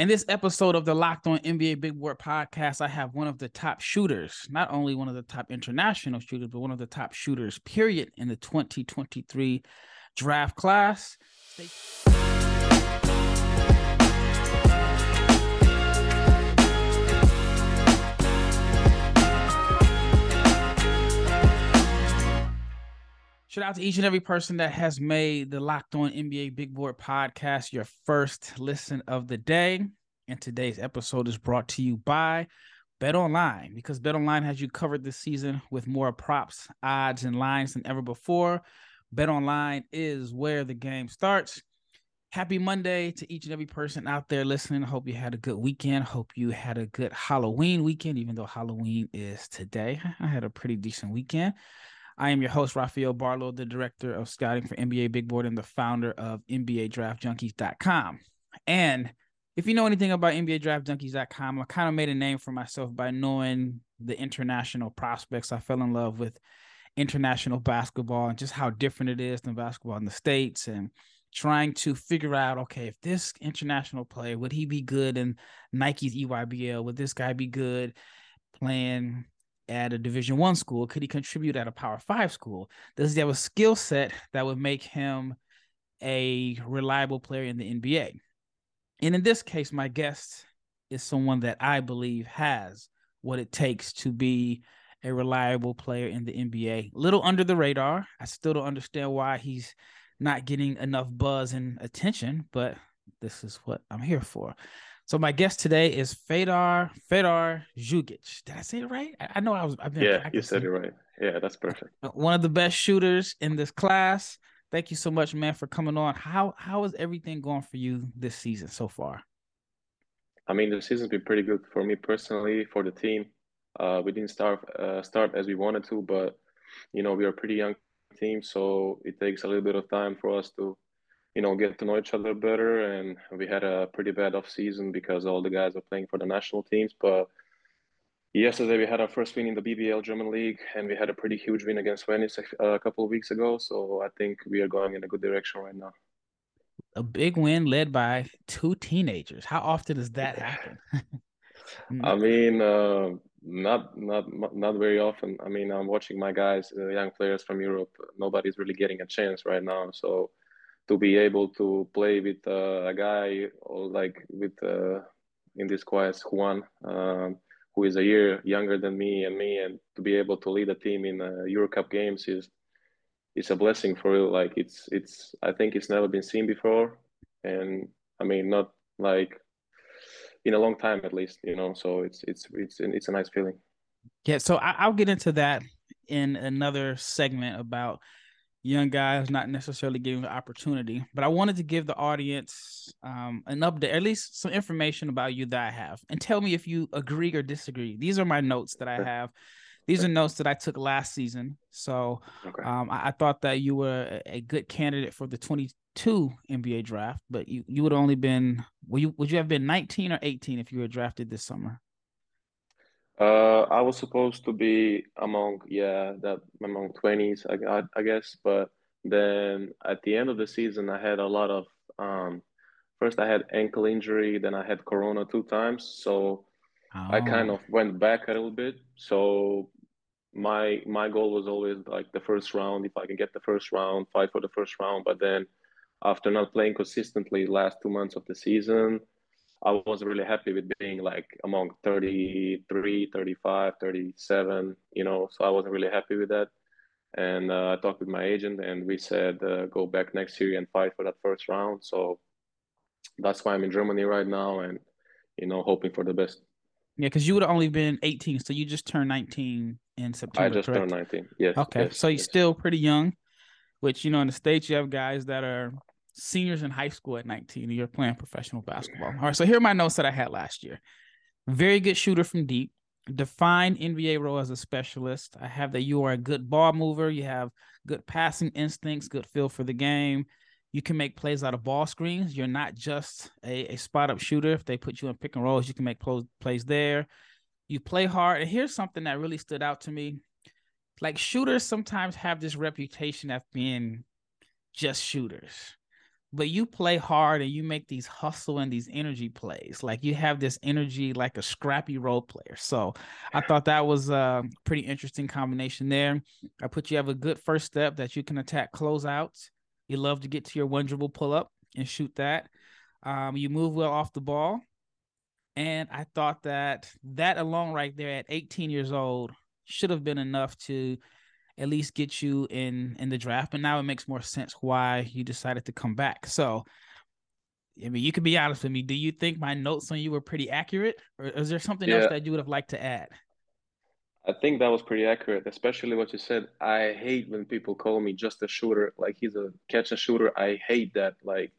In this episode of the Locked On NBA Big Board podcast, I have one of the top shooters, not only one of the top international shooters, but one of the top shooters, period, in the 2023 draft class. Stay- Shout out to each and every person that has made the Locked On NBA Big Board podcast your first listen of the day. And today's episode is brought to you by Bet Online because Bet Online has you covered this season with more props, odds, and lines than ever before. Bet Online is where the game starts. Happy Monday to each and every person out there listening. Hope you had a good weekend. Hope you had a good Halloween weekend, even though Halloween is today. I had a pretty decent weekend. I am your host, Rafael Barlow, the director of scouting for NBA Big Board and the founder of NBADraftJunkies.com. And if you know anything about NBADraftJunkies.com, I kind of made a name for myself by knowing the international prospects. I fell in love with international basketball and just how different it is than basketball in the States and trying to figure out, okay, if this international player, would he be good in Nike's EYBL? Would this guy be good playing at a division one school could he contribute at a power five school? Does he have a skill set that would make him a reliable player in the nba and in this case my guest is someone that i believe has what it takes to be a reliable player in the nba little under the radar. I still don't understand why he's not getting enough buzz and attention but this is what i'm here for so my guest today is Fedor Fedor Zugic. Did I say it right? I, I know I was. I've been yeah, you said it right. Yeah, that's perfect. One of the best shooters in this class. Thank you so much, man, for coming on. How how is everything going for you this season so far? I mean, the season's been pretty good for me personally, for the team. Uh, we didn't start uh, start as we wanted to, but you know we are a pretty young team, so it takes a little bit of time for us to you know, get to know each other better. And we had a pretty bad off season because all the guys are playing for the national teams. But yesterday we had our first win in the BBL German League, and we had a pretty huge win against Venice a couple of weeks ago. So I think we are going in a good direction right now. A big win led by two teenagers. How often does that happen? I mean, uh, not not not very often. I mean, I'm watching my guys, uh, young players from Europe. Nobody's really getting a chance right now. So to be able to play with uh, a guy or like with uh, in this case Juan, um, who is a year younger than me and me, and to be able to lead a team in uh, Euro Cup games is is a blessing for you. Like it's it's I think it's never been seen before, and I mean not like in a long time at least, you know. So it's it's it's it's a nice feeling. Yeah, so I, I'll get into that in another segment about young guys not necessarily getting the opportunity. But I wanted to give the audience um, an update, at least some information about you that I have, and tell me if you agree or disagree. These are my notes that I have. These are notes that I took last season. So okay. um, I, I, thought that you were a, a, good candidate for the 22 NBA draft, but you, you would only been, would you, would you have been 19 or 18 if you were drafted this summer? Uh, I was supposed to be among yeah that among twenties I, I guess, but then at the end of the season I had a lot of um, first I had ankle injury, then I had corona two times, so oh. I kind of went back a little bit. So my my goal was always like the first round. If I can get the first round, fight for the first round. But then after not playing consistently last two months of the season, I was really happy with being like among 33, 35, 37, you know, so I wasn't really happy with that. And uh, I talked with my agent and we said uh, go back next year and fight for that first round. So that's why I'm in Germany right now and, you know, hoping for the best. Yeah, because you would have only been 18, so you just turned 19 in September. I just correct? turned 19. Yes. Okay, yes, so you're yes. still pretty young, which you know in the states you have guys that are seniors in high school at 19 and you're playing professional basketball. All right, so here are my notes that I had last year. Very good shooter from deep. Define NBA role as a specialist. I have that you are a good ball mover. You have good passing instincts, good feel for the game. You can make plays out of ball screens. You're not just a, a spot up shooter. If they put you in pick and rolls, you can make plays there. You play hard. And here's something that really stood out to me. Like shooters sometimes have this reputation of being just shooters but you play hard and you make these hustle and these energy plays. Like you have this energy like a scrappy role player. So I thought that was a pretty interesting combination there. I put you have a good first step that you can attack closeouts. You love to get to your one dribble pull up and shoot that. Um, you move well off the ball. And I thought that that alone right there at 18 years old should have been enough to at least get you in in the draft. But now it makes more sense why you decided to come back. So, I mean, you can be honest with me. Do you think my notes on you were pretty accurate, or is there something yeah. else that you would have liked to add? I think that was pretty accurate, especially what you said. I hate when people call me just a shooter, like he's a catch and shooter. I hate that, like,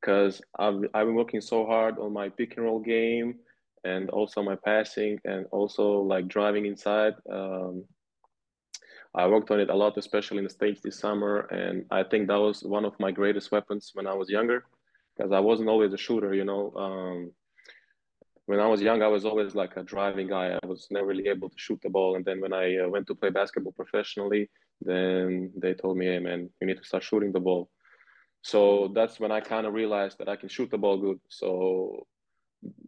because I've I've been working so hard on my pick and roll game, and also my passing, and also like driving inside. Um, I worked on it a lot, especially in the States this summer. And I think that was one of my greatest weapons when I was younger, because I wasn't always a shooter, you know. Um, when I was young, I was always like a driving guy. I was never really able to shoot the ball. And then when I uh, went to play basketball professionally, then they told me, hey, man, you need to start shooting the ball. So that's when I kind of realized that I can shoot the ball good. So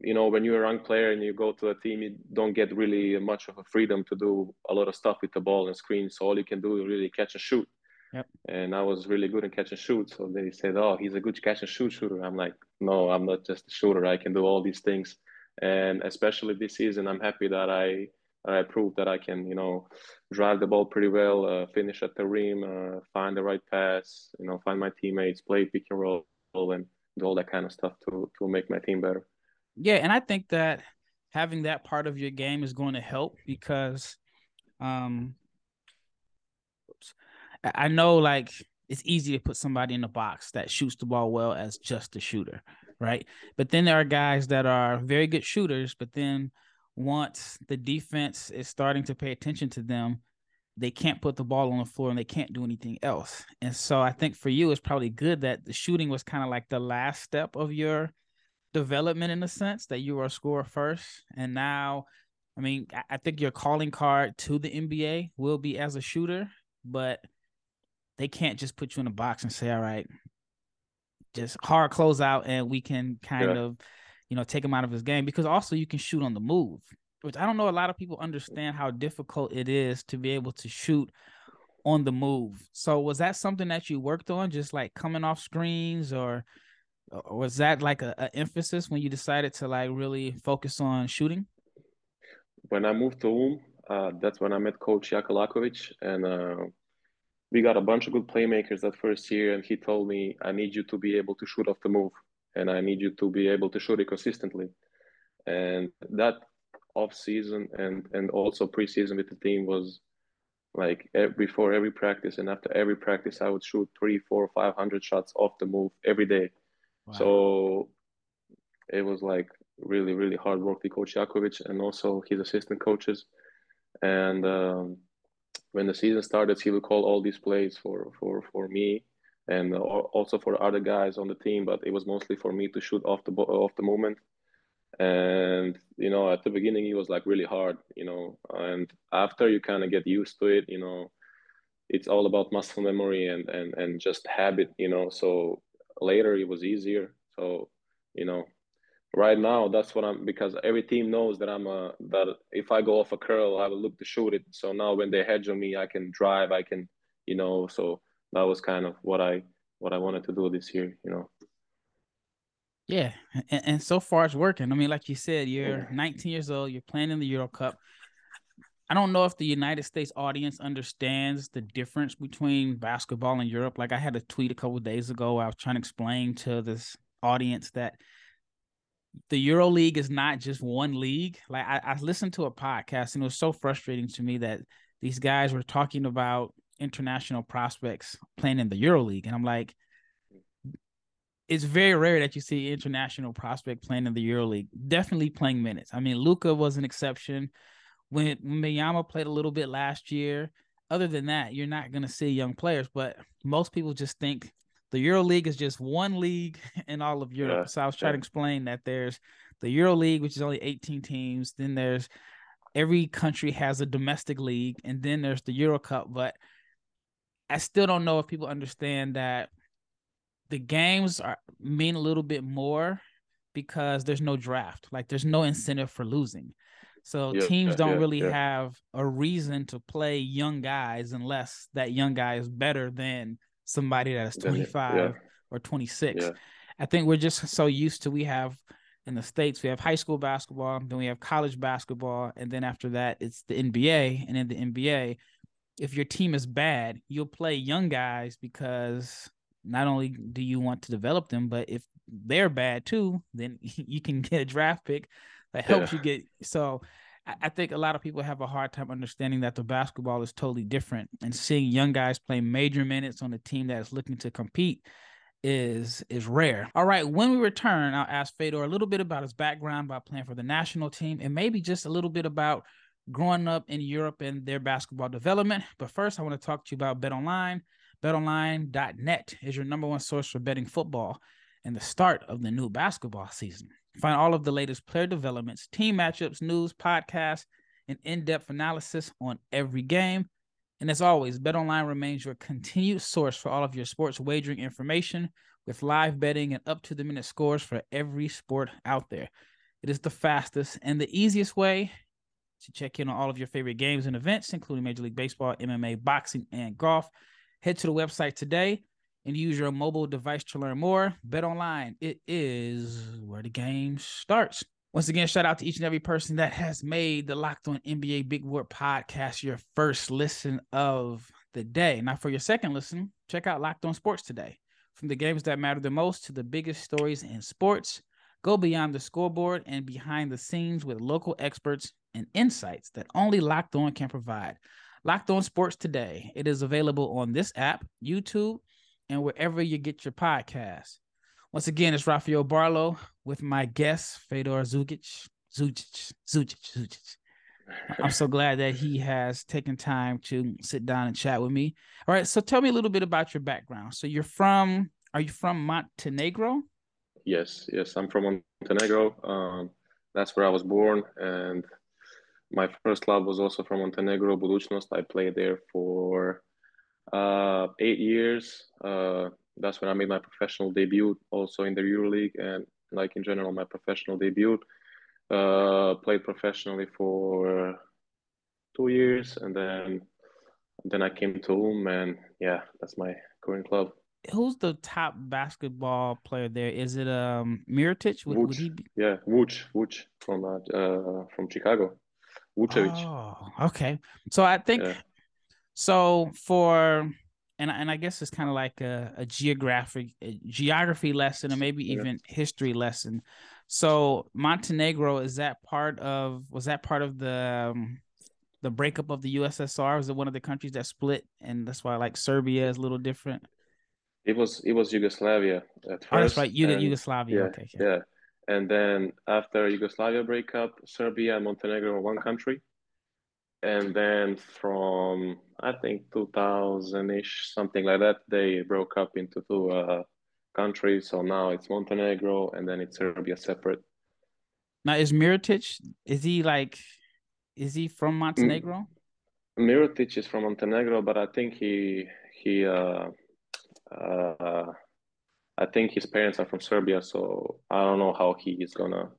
you know, when you're a young player and you go to a team, you don't get really much of a freedom to do a lot of stuff with the ball and screen. So all you can do is really catch and shoot. Yep. And I was really good in catch and shoot. So they said, "Oh, he's a good catch and shoot shooter." I'm like, "No, I'm not just a shooter. I can do all these things." And especially this season, I'm happy that I I proved that I can, you know, drive the ball pretty well, uh, finish at the rim, uh, find the right pass, you know, find my teammates, play pick and roll, and do all that kind of stuff to to make my team better. Yeah, and I think that having that part of your game is going to help because um I know like it's easy to put somebody in the box that shoots the ball well as just a shooter, right? But then there are guys that are very good shooters, but then once the defense is starting to pay attention to them, they can't put the ball on the floor and they can't do anything else. And so I think for you, it's probably good that the shooting was kind of like the last step of your development in a sense that you were a scorer first, and now, I mean, I think your calling card to the NBA will be as a shooter, but they can't just put you in a box and say, "All right, just hard close out," and we can kind yeah. of, you know, take him out of his game because also you can shoot on the move, which I don't know a lot of people understand how difficult it is to be able to shoot on the move. So was that something that you worked on, just like coming off screens or? Was that like a, a, emphasis when you decided to like really focus on shooting? When I moved to Ulm, uh, that's when I met Coach Jaka Lakovic, and uh, we got a bunch of good playmakers that first year. And he told me, "I need you to be able to shoot off the move, and I need you to be able to shoot it consistently." And that off season and and also preseason with the team was like before every practice and after every practice, I would shoot three, four, five hundred shots off the move every day so it was like really, really hard work with Coach Jakovic and also his assistant coaches. And um, when the season started, he would call all these plays for for for me and also for other guys on the team. But it was mostly for me to shoot off the off the moment. And you know, at the beginning, it was like really hard. You know, and after you kind of get used to it, you know, it's all about muscle memory and and and just habit. You know, so later it was easier. So, you know, right now that's what I'm because every team knows that I'm a that if I go off a curl, I will look to shoot it. So now when they hedge on me, I can drive, I can, you know. So that was kind of what I what I wanted to do this year, you know. Yeah, and, and so far it's working. I mean, like you said, you're yeah. 19 years old. You're playing in the Euro Cup. I don't know if the United States audience understands the difference between basketball and Europe. Like I had a tweet a couple days ago. I was trying to explain to this audience that the Euro League is not just one league. Like I, I listened to a podcast and it was so frustrating to me that these guys were talking about international prospects playing in the Euro League, and I'm like, it's very rare that you see international prospect playing in the Euro League. Definitely playing minutes. I mean, Luka was an exception when Wembanyama played a little bit last year. Other than that, you're not going to see young players. But most people just think the Euro League is just one league in all of Europe. Yeah, so I was trying to explain that there's the Euro League, which is only 18 teams. Then there's every country has a domestic league, and then there's the Euro Cup. But I still don't know if people understand that the games are mean a little bit more because there's no draft. Like there's no incentive for losing. So yeah, teams don't yeah, really yeah. have a reason to play young guys unless that young guy is better than somebody that is 25 or 26. I think we're just so used to we have in the states we have high school basketball, then we have college basketball, and then after that it's the NBA. And in the NBA, if your team is bad, you'll play young guys because not only do you want to develop them, but if they're bad too, then you can get a draft pick that helps yeah. you get. So I think a lot of people have a hard time understanding that the basketball is totally different, and seeing young guys play major minutes on a team that is looking to compete is is rare. All right, when we return, I'll ask Fedor a little bit about his background about playing for the national team, and maybe just a little bit about growing up in Europe and their basketball development. But first, I want to talk to you about BetOnline. BetOnline.net is your number one source for betting football and the start of the new basketball season. Find all of the latest player developments, team matchups, news, podcasts, and in depth analysis on every game. And as always, BetOnline remains your continued source for all of your sports wagering information with live betting and up to the minute scores for every sport out there. It is the fastest and the easiest way to check in on all of your favorite games and events, including Major League Baseball, MMA, boxing, and golf. Head to the website today and use your mobile device to learn more. Bet online, it is where the game starts. Once again, shout out to each and every person that has made the Locked On NBA Big Board podcast your first listen of the day. Now, for your second listen, check out Locked On Sports today. From the games that matter the most to the biggest stories in sports, go beyond the scoreboard and behind the scenes with local experts and insights that only Locked On can provide. Locked On Sports today. It is available on this app, YouTube, and wherever you get your podcast. Once again, it's Rafael Barlow with my guest, Fedor Zugic. Zugic, Zugic, Zugic. I'm so glad that he has taken time to sit down and chat with me. All right, so tell me a little bit about your background. So you're from, are you from Montenegro? Yes, yes, I'm from Montenegro. Um, that's where I was born, and my first club was also from Montenegro, Budućnost. I played there for uh, eight years. Uh, that's when I made my professional debut, also in the EuroLeague and like in general my professional debut. Uh, played professionally for two years, and then then I came to Ulm, and yeah, that's my current club. Who's the top basketball player there? Is it um Mirotic? Would, would he be... Yeah, Vooch, Vooch from uh, uh from Chicago. Vucevic. Oh, okay. So I think yeah. So for and and I guess it's kind of like a, a geographic a geography lesson or maybe yeah. even history lesson. So Montenegro is that part of was that part of the um, the breakup of the USSR? Was it one of the countries that split, and that's why like Serbia is a little different? It was it was Yugoslavia at first. Oh, that's right, and, Yugoslavia. Yeah, okay, yeah. yeah. And then after Yugoslavia breakup, Serbia and Montenegro were one country and then from I think 2000 ish, something like that, they broke up into two uh, countries. So now it's Montenegro and then it's Serbia separate. Now is Mirotic? Is he like? Is he from Montenegro? Mirotic is from Montenegro, but I think he he uh, uh, I think his parents are from Serbia, so I don't know how he is gonna,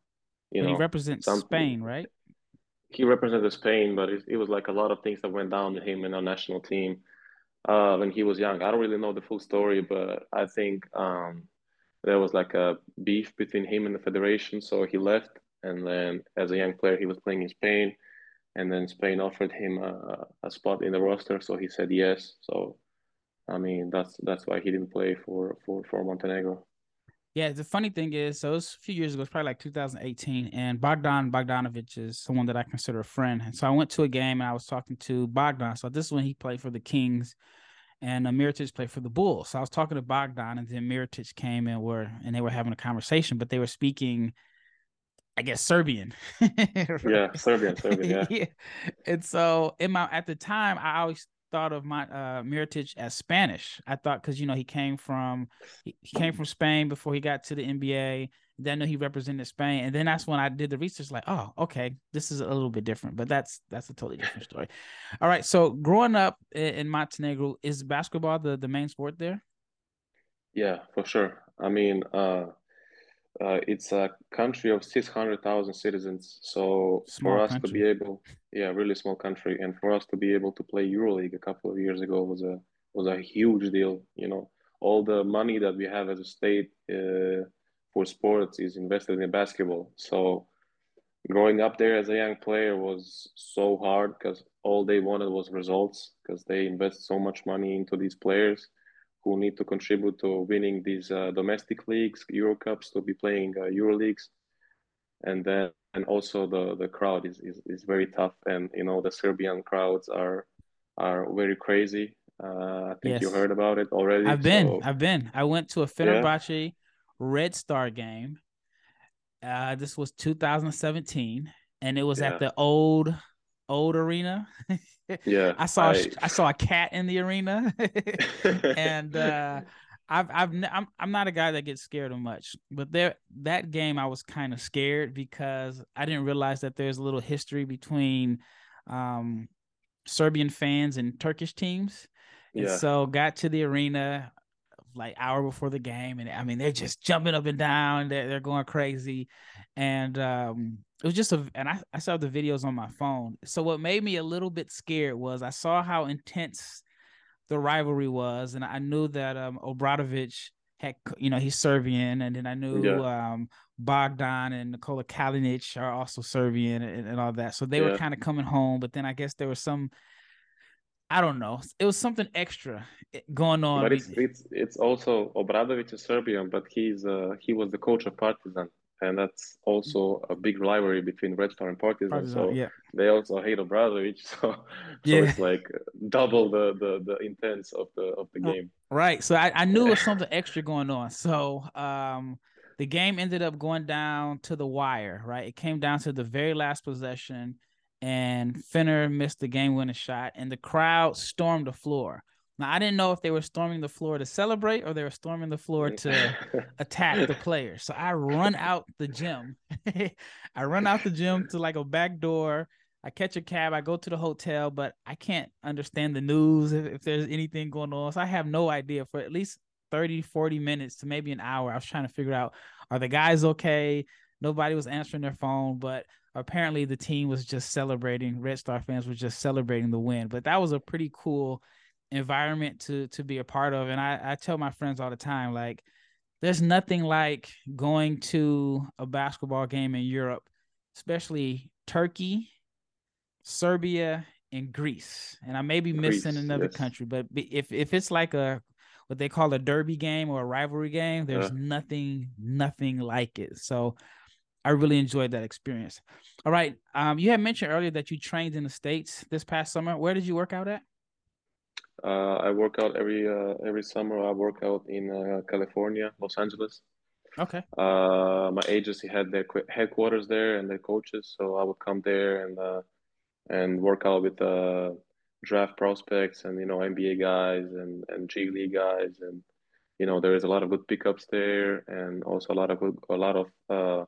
you know, he represents Spain, right? He represented Spain, but it, it, was like a lot of things that went down to him in our national team uh, when he was young. I don't really know the full story, but I think um, there was like a beef between him and the federation, so he left. And then, as a young player, he was playing in Spain, and then Spain offered him a, a spot in the roster, so he said yes. So, I mean, that's that's why he didn't play for for for Montenegro. Yeah, the funny thing is, so it was a few years ago, it's probably like 2018, and Bogdan Bogdanovic is someone that I consider a friend. And so I went to a game and I was talking to Bogdan. So this is when he played for the Kings, and uh, Mirotic played for the Bulls. So I was talking to Bogdan, and then Mirotic came and were and they were having a conversation, but they were speaking, I guess, Serbian. yeah, Serbian, Serbian, yeah. yeah. And so in my at the time, I always thought of my uh Mirotic as Spanish. I thought because you know he came from he, came from Spain before he got to the NBA. Then I he represented Spain, and then that's when I did the research. Like, oh, okay, this is a little bit different, but that's that's a totally different story. All right, so growing up in, in Montenegro, is basketball the the main sport there? Yeah, for sure. I mean, uh, uh, it's a country of 600,000 citizens. So for Small us to be able, yeah, really small country, and for us to be able to play EuroLeague a couple of years ago was a was a huge deal. You know, all the money that we have as a state uh, for sports is invested in basketball. So growing up there as a young player was so hard because all they wanted was results because they invest so much money into these players who need to contribute to winning these uh, domestic leagues, Euro Cups, to be playing uh, Euro leagues, and then and also the the crowd is, is is very tough, and you know the Serbian crowds are are very crazy. Uh, I think you heard about it already. I've been. So I've been. I went to a yeah, Fenerbahce Red Star game. Uh, this was 2017, and it was at the old old arena. yeah. I saw I I saw a cat in the arena, and uh, I've I've I'm I'm not a guy that gets scared of much, but there that game I was kind of scared because I didn't realize that there's a little history between um, Serbian fans and Turkish teams, and so got to the arena like hour before the game, and I mean they're just jumping up and down, they're they're going crazy, and um, it was just a and I, I saw the videos on my phone. So what made me a little bit scared was I saw how intense the rivalry was, and I knew that um Obradovic had you know he's Serbian, and then I knew yeah, um Bogdan and Nikola Kalinic are also Serbian and, and all that. So they were kind of coming home, but then I guess there was some I don't know. It was something extra eh, going on. But it's it's it's also Obradovic is Serbian, but he's uh, he was the coach of Partizan, and that's also a big rivalry between Red Star and Partizan. Partizan, So yeah. they also hate Obradovic. So so Yeah. it's like double the the the intense of the of the game. Right. So I, I knew it was something extra going on. So um the game ended up going down to the wire, right? It came down to the very last possession and Fener missed the game winning shot and the crowd stormed the floor. Now I didn't know if they were storming the floor to celebrate or they were storming the floor to attack the players. So I run out the gym. I run out the gym to like a back door. I catch a cab. I go to the hotel, but I can't understand the news if, if there's anything going on. So I have no idea for at least 30, 40 minutes to maybe an hour. I was trying to figure out are the guys okay? Nobody was answering their phone, but apparently the team was just celebrating. Red Star fans were just celebrating the win. But that was a pretty cool environment to to be a part of. And I, I tell my friends all the time, like, there's nothing like going to a basketball game in Europe, especially Turkey, Serbia, and Greece. And I may be missing another yes. country, but if if it's like a what they call a derby game or a rivalry game, Uh, there's nothing nothing like it. So I really enjoyed that experience. All right, um, you had mentioned earlier that you trained in the states this past summer. Where did you work out at? uh, I work out every uh, every summer. I work out in uh, California, Los Angeles. Okay. Uh, my agency had their headquarters there and their coaches, so I would come there and uh, and work out with uh, draft prospects and you know NBA guys and and G League guys and you know there is a lot of good pickups there and also a lot of good, a lot of uh,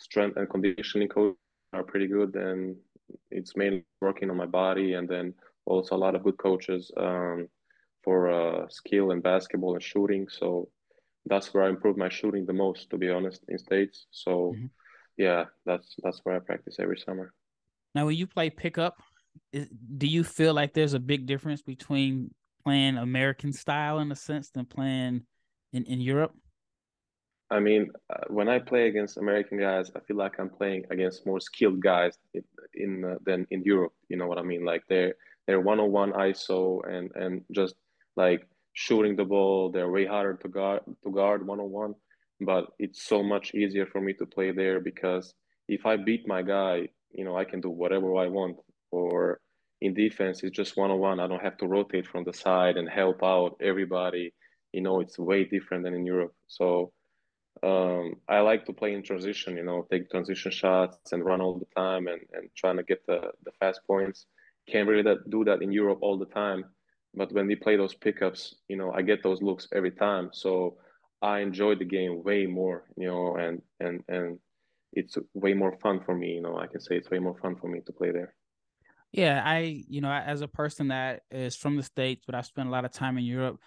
strength and conditioning coaches are pretty good and it's mainly working on my body and then also a lot of good coaches um, for uh, skill and basketball and shooting so that's where I improve my shooting the most to be honest in states so Mhm. yeah that's that's where I practice every summer Now, when you play pickup, is, do you feel like there's a big difference between playing American style in a sense than playing in, in Europe? I mean, uh, when I play against American guys, I feel like I'm playing against more skilled guys in, in uh, than in Europe. You know what I mean? Like they're they're one on one ISO and and just like shooting the ball. They're way harder to guard to guard one on one, but it's so much easier for me to play there because if I beat my guy, you know, I can do whatever I want. Or in defense, it's just one on one. I don't have to rotate from the side and help out everybody. You know, it's way different than in Europe. So um, I like to play in transition, you know, take transition shots and run all the time and, and trying to get the, the fast points. Can't really that, do that in Europe all the time. But when we play those pickups, you know, I get those looks every time. So I enjoy the game way more, you know, and, and, and it's way more fun for me, you know, I can say it's way more fun for me to play there. Yeah, I, you know, as a person that is from the States, but I spent a lot of time in Europe,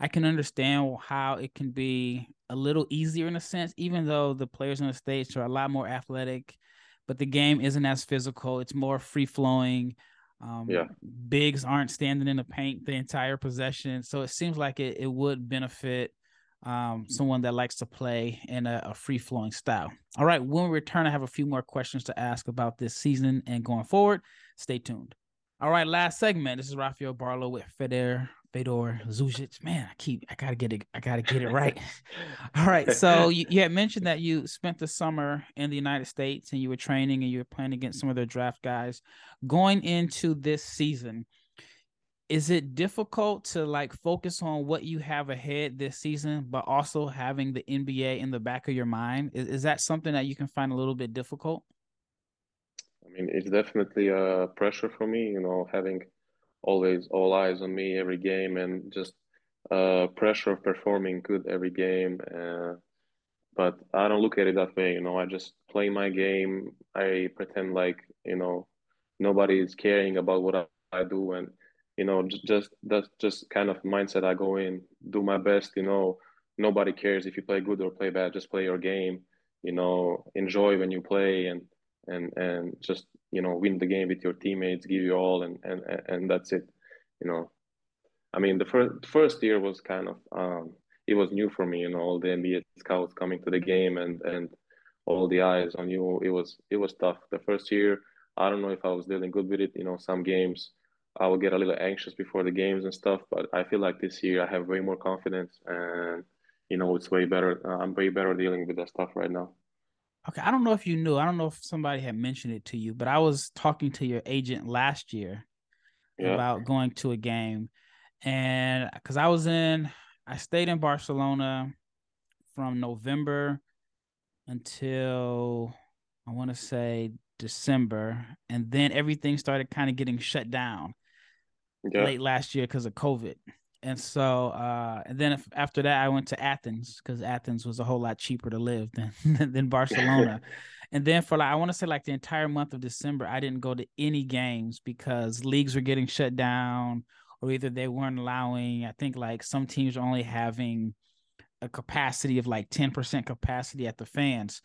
I can understand how it can be a little easier in a sense, even though the players on the stage are a lot more athletic, but the game isn't as physical. It's more free flowing. Um, yeah. Bigs aren't standing in the paint the entire possession. So it seems like it, it would benefit um, someone that likes to play in a, a free flowing style. All right. When we return, I have a few more questions to ask about this season and going forward. Stay tuned. All right. Last segment. This is Rafael Barlow with Fedor Fedor Zujic. Man, I keep I gotta get it, I gotta get it right. All right. So you, you had mentioned that you spent the summer in the United States and you were training and you were playing against some of their draft guys. Going into this season, is it difficult to like focus on what you have ahead this season, but also having the NBA in the back of your mind? Is, is that something that you can find a little bit difficult? I mean, it's definitely a pressure for me, you know, having always all eyes on me every game and just uh, pressure of performing good every game. Uh, but I don't look at it that way. You know, I just play my game. I pretend like you know nobody is caring about what I, I do, and you know just, just that's just kind of mindset I go in, do my best. You know, nobody cares if you play good or play bad. Just play your game. You know, enjoy when you play and and and just you know win the game with your teammates give you all and and and that's it you know. I mean the first first year was kind of um it was new for me you know all the nba scouts coming to the game and and all the eyes on you. It was it was tough. The first year i don't know if i was dealing good with it you know some games i will get a little anxious before the games and stuff but i feel like this year i have way more confidence and you know it's way better i'm way better dealing with that stuff right now Okay, I don't know if you knew. I don't know if somebody had mentioned it to you, but I was talking to your agent last year yeah. about going to a game, and because I was in, I stayed in Barcelona from November until I want to say December, and then everything started kind of getting shut down yeah. late last year because of COVID and so uh, and then if, after that I went to Athens because Athens was a whole lot cheaper to live than than Barcelona. and then for like I want to say like the entire month of December I didn't go to any games because leagues were getting shut down or either they weren't allowing I think like some teams are only having a capacity of like 10% capacity at the fans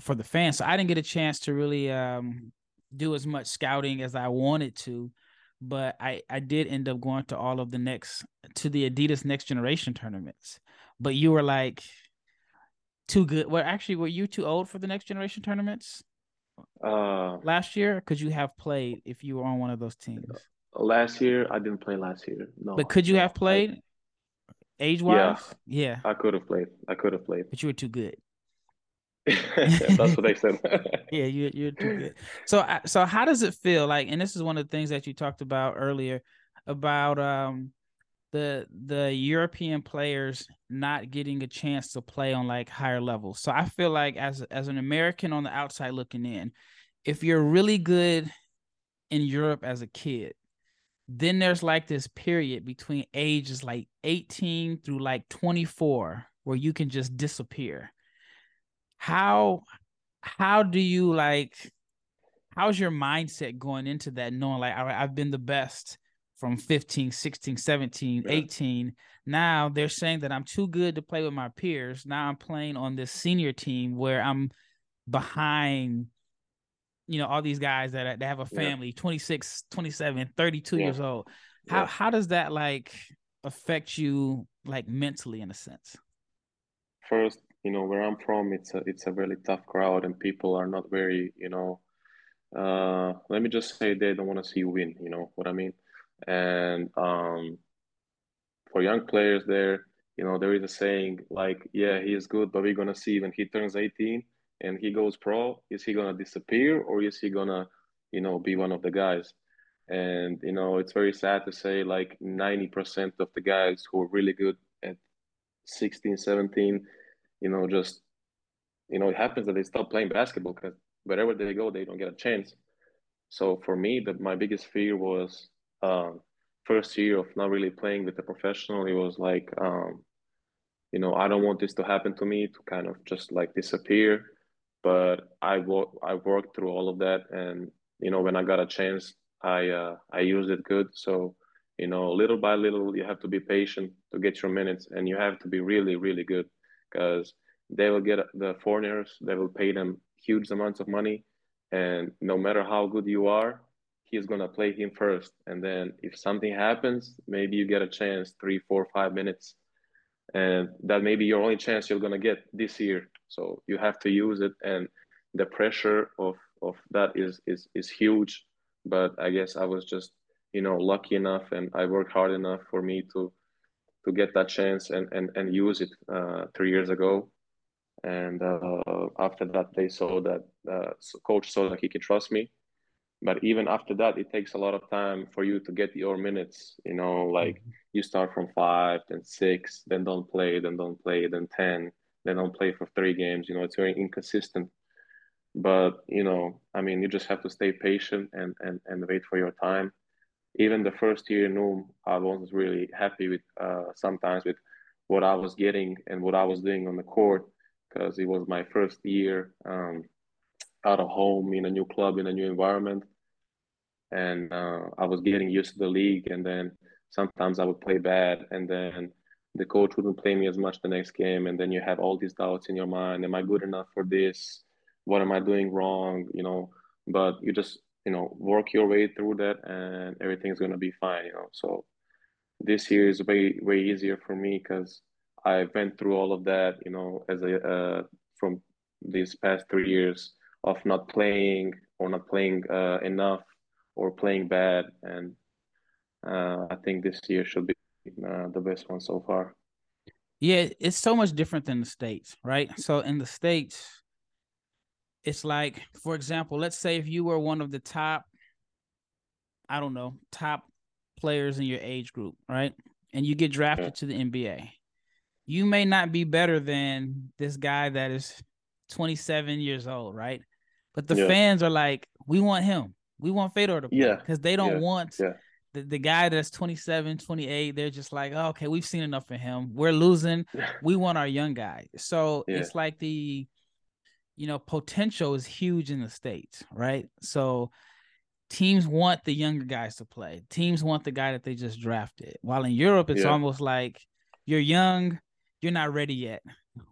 for the fans. So I didn't get a chance to really um, do as much scouting as I wanted to but I I did end up going to all of the next to the Adidas Next Generation tournaments. But you were like too good. Well, actually, were you too old for the Next Generation tournaments? Uh, last year, could you have played if you were on one of those teams? Last year, I didn't play last year. No, but could you have played? Age wise, yeah, yeah, I could have played. I could have played, but you were too good. That's what they said. yeah, you you're too good. So so how does it feel like? And this is one of the things that you talked about earlier about um the the European players not getting a chance to play on like higher levels. So I feel like as as an American on the outside looking in, if you're really good in Europe as a kid, then there's like this period between ages like 18 through like 24 where you can just disappear how how do you like how's your mindset going into that knowing like I, have been the best from 15 16 17 yeah. 18 now they're saying that i'm too good to play with my peers now i'm playing on this senior team where i'm behind you know all these guys that, that have a family yeah. 26 27 32 yeah. years old how how does that like affect you like mentally in a sense first you know where I'm from, it's a it's a really tough crowd, and people are not very you know. Uh, let me just say they don't want to see you win. You know what I mean? And um, for young players there, you know there is a saying like, yeah, he is good, but we're gonna see when he turns 18 and he goes pro, is he gonna disappear or is he gonna, you know, be one of the guys? And you know it's very sad to say like 90% of the guys who are really good at 16, 17 you know, just you know, it happens that they stop playing basketball because wherever they go, they don't get a chance. So for me, that my biggest fear was um, first year of not really playing with a professional. It was like, um, you know, I don't want this to happen to me to kind of just like disappear. But I wo- I worked through all of that, and you know, when I got a chance, I uh, I used it good. So You know, little by little, you have to be patient to get your minutes, and you have to be really, really good because they will get the foreigners. They will pay them huge amounts of money, and no matter how good you are, he's gonna play him first. And then if something happens, maybe you get a chance three, four, five minutes, and that may be your only chance you're gonna get this year. So you have to use it, and the pressure of of that is is is huge. But I guess I was just you know lucky enough and I worked hard enough for me to to get that chance and and, and use it uh, three years ago. And uh, after that, they saw that uh, coach saw that he could trust me. But even after that, it takes a lot of time for you to get your minutes. You know, like mm-hmm. you start from five, then six, then don't play, then don't play, then ten, then don't play for three games. You know, it's very inconsistent. But you know, I mean, you just have to stay patient and and and wait for your time even the first year in Ulm, I wasn't really happy with uh, sometimes with what I was getting and what I was doing on the court because it was my first year um, out of home in a new club in a new environment, and uh, I was getting used to the league. And then sometimes I would play bad, and then the coach wouldn't play me as much the next game, and then you have all these doubts in your mind: Am I good enough for this? What am I doing wrong? You know, but you just you know work your way through that and everything's to be fine you know. So this year is way way easier for me because i went through all of that you know as a uh, from these past three years of not playing or not playing uh, enough or playing bad. And uh, i think this year should be uh, the best one so far. Yeah it's so much different than the states right? So in the states it's like, for example, let's say if you were one of the top, I don't know, top players in your age group, right? And you get drafted to the NBA. You may not be better than this guy that is 27 years old, right? But the yeah. fans are like, we want him. We want Fedor to play. Yeah. Because they don't yeah. want the, the guy that's 27, 28. They're just like, oh, okay, we've seen enough of him. We're losing. we want our young guy. So it's like the you know, potential is huge in the States, right? So teams want the younger guys to play. Teams want the guy that they just drafted. While in Europe, it's yeah. almost like you're young, you're not ready yet.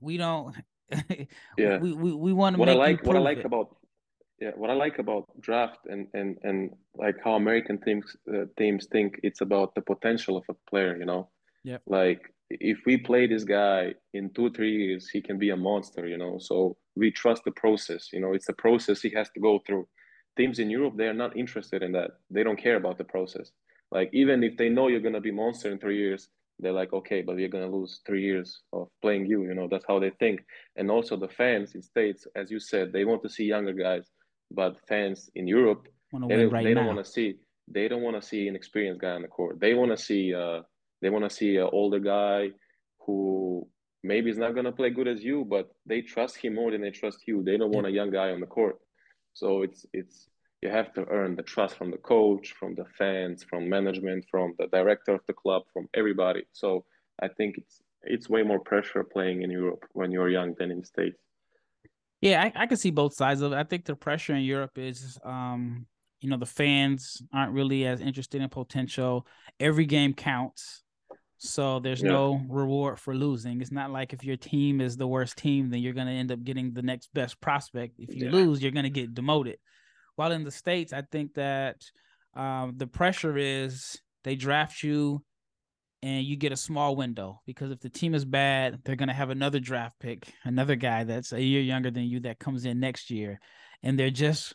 We don't yeah. we, we, we want to make what I like what I like it. about yeah, what I like about draft and and and like how American teams uh, teams think it's about the potential of a player, you know. Yeah. Like if we play this guy in two three years, he can be a monster, you know. So we trust the process. You know, it's a process he has to go through. Teams in Europe, they are not interested in that. They don't care about the process. Like even if they know you're gonna be monster in three years, they're like, okay, but we're gonna lose three years of playing you. You know, that's how they think. And also the fans in states, as you said, they want to see younger guys, but fans in Europe, they, right they don't want to see. They don't want to see an experienced guy on the court. They want to see. Uh, they want to see an older guy who maybe is not going to play good as you, but they trust him more than they trust you. They don't want a young guy on the court. So it's it's you have to earn the trust from the coach, from the fans, from management, from the director of the club, from everybody. So I think it's it's way more pressure playing in Europe when you're young than in the States. Yeah, I, I can see both sides of it. I think the pressure in Europe is um, you know, the fans aren't really as interested in potential. Every game counts. So there's yeah. no reward for losing. It's not like if your team is the worst team, then you're going to end up getting the next best prospect. If you yeah. lose, you're going to get demoted. While in the States, I think that um, the pressure is they draft you and you get a small window because if the team is bad, they're going to have another draft pick, another guy that's a year younger than you that comes in next year. And they're just,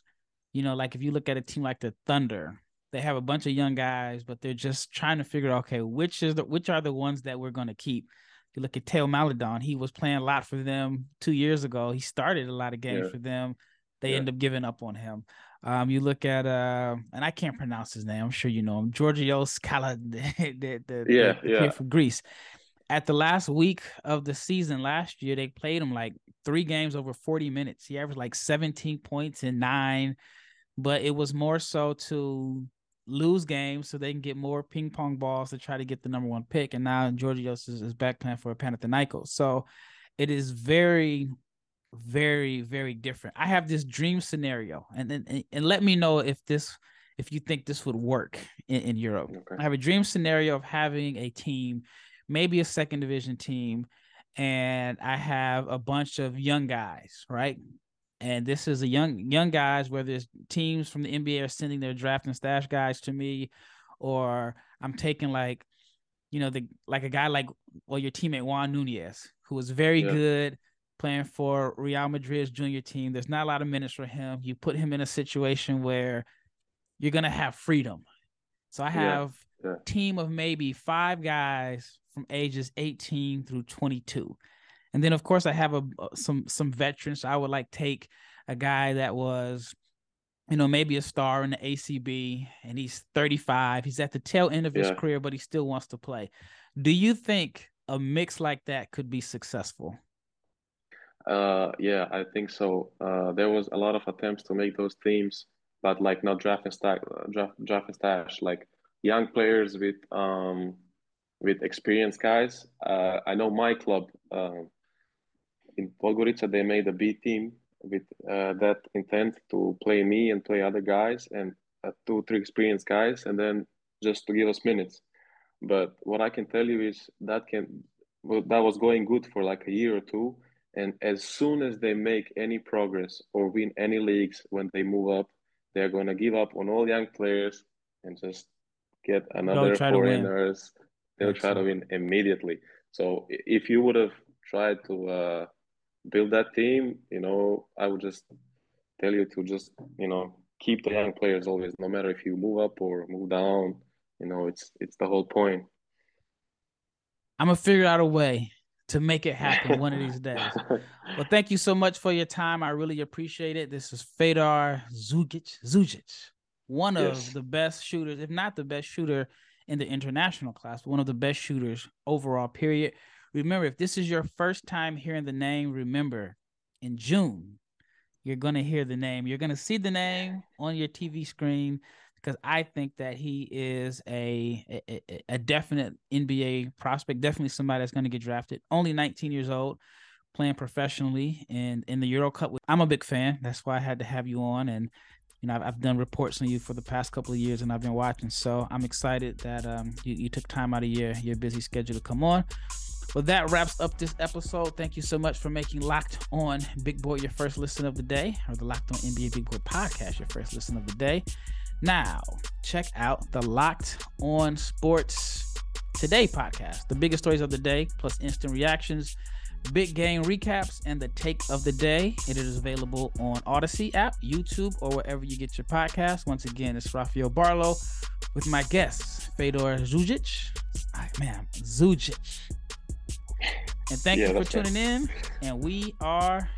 you know, like if you look at a team like the Thunder, they have a bunch of young guys, but they're just trying to figure out okay, which is the which are the ones that we're going to keep. If you look at Theo Maledon, he was playing a lot for them two years ago. He started a lot of games yeah. for them. They yeah. end up giving up on him. Um, you look at uh, and I can't pronounce his name. I'm sure you know him, Georgios Kala, the, the, yeah, the yeah. kid from Greece. At the last week of the season last year, they played him like three games over 40 minutes. He averaged like 17 points in nine, but it was more so to lose games so they can get more ping pong balls to try to get the number one pick. And now Georgios is, is back playing for Panathinaikos. So it is very, very, very different. I have this dream scenario, and and, and let me know if this if you think this would work in, in Europe. Okay. I have a dream scenario of having a team, maybe a second division team, and I have a bunch of young guys, right? And this is a young young guys, whether it's teams from the NBA are sending their draft and stash guys to me, or I'm taking like, you know, the like a guy like well, your teammate Juan Nunez, who was very Yeah. good playing for Real Madrid's junior team. There's not a lot of minutes for him. You put him in a situation where you're gonna have freedom. So I have yeah. a team of maybe five guys from ages 18 through 22. And then of course I have a some some veterans. So I would like take a guy that was you know, maybe a star in the ACB and he's 35. He's at the tail end of his career, but he still wants to play. Do you think a mix like that could be successful? Uh, yeah, I think so. Uh, there was a lot of attempts to make those teams, but like not draft and stack, uh, draft, draft and stash, like young players with um with experienced guys. Uh, I know my club um in Podgorica they made a B team with uh, that intent to play me and play other guys and uh, two three experienced guys, and then just to give us minutes. But what I can tell you is that can well, that was going good for like a year or two. And as soon as they make any progress or win any leagues when they move up, they're going to give up on all young players and just get another try to win. foreigners. They'll try to win immediately. So if you would have tried to uh, build that team, you know, I would just tell you to just, you know, keep the young players always, no matter if you move up or move down. You know, it's it's the whole point. I'm gonna figure out a way to make it happen one of these days. Well, thank you so much for your time. I really appreciate it. This is Fedor Zugic, Zugic, one of Yes. the best shooters, if not the best shooter in the international class, one of the best shooters overall, period. Remember, if this is your first time hearing the name, remember in June, you're going to hear the name. You're going to see the name on your TV screen because I think that he is a, a, a- definite NBA prospect, definitely somebody that's going to get drafted. Only 19 years old, playing professionally and in the Euro Cup. I'm a big fan. That's why I had to have you on, and you know I've, I've done reports on you for the past couple of years, and I've been watching. So I'm excited that um you, you took time out of your your busy schedule to come on. Well, that wraps up this episode. Thank you so much for making Locked On Big Board your first listen of the day, or the Locked On NBA Big Board podcast your first listen of the day. Now, check out the Locked On Sports Today podcast, the biggest stories of the day, plus instant reactions, big game recaps, and the take of the day. It is available on Odyssey app, YouTube, or wherever you get your podcast. Once again, it's Rafael Barlowe with my guests, Fedor Zugic. Ah, man, Zugic. And thank Yeah, you for tuning in. And we are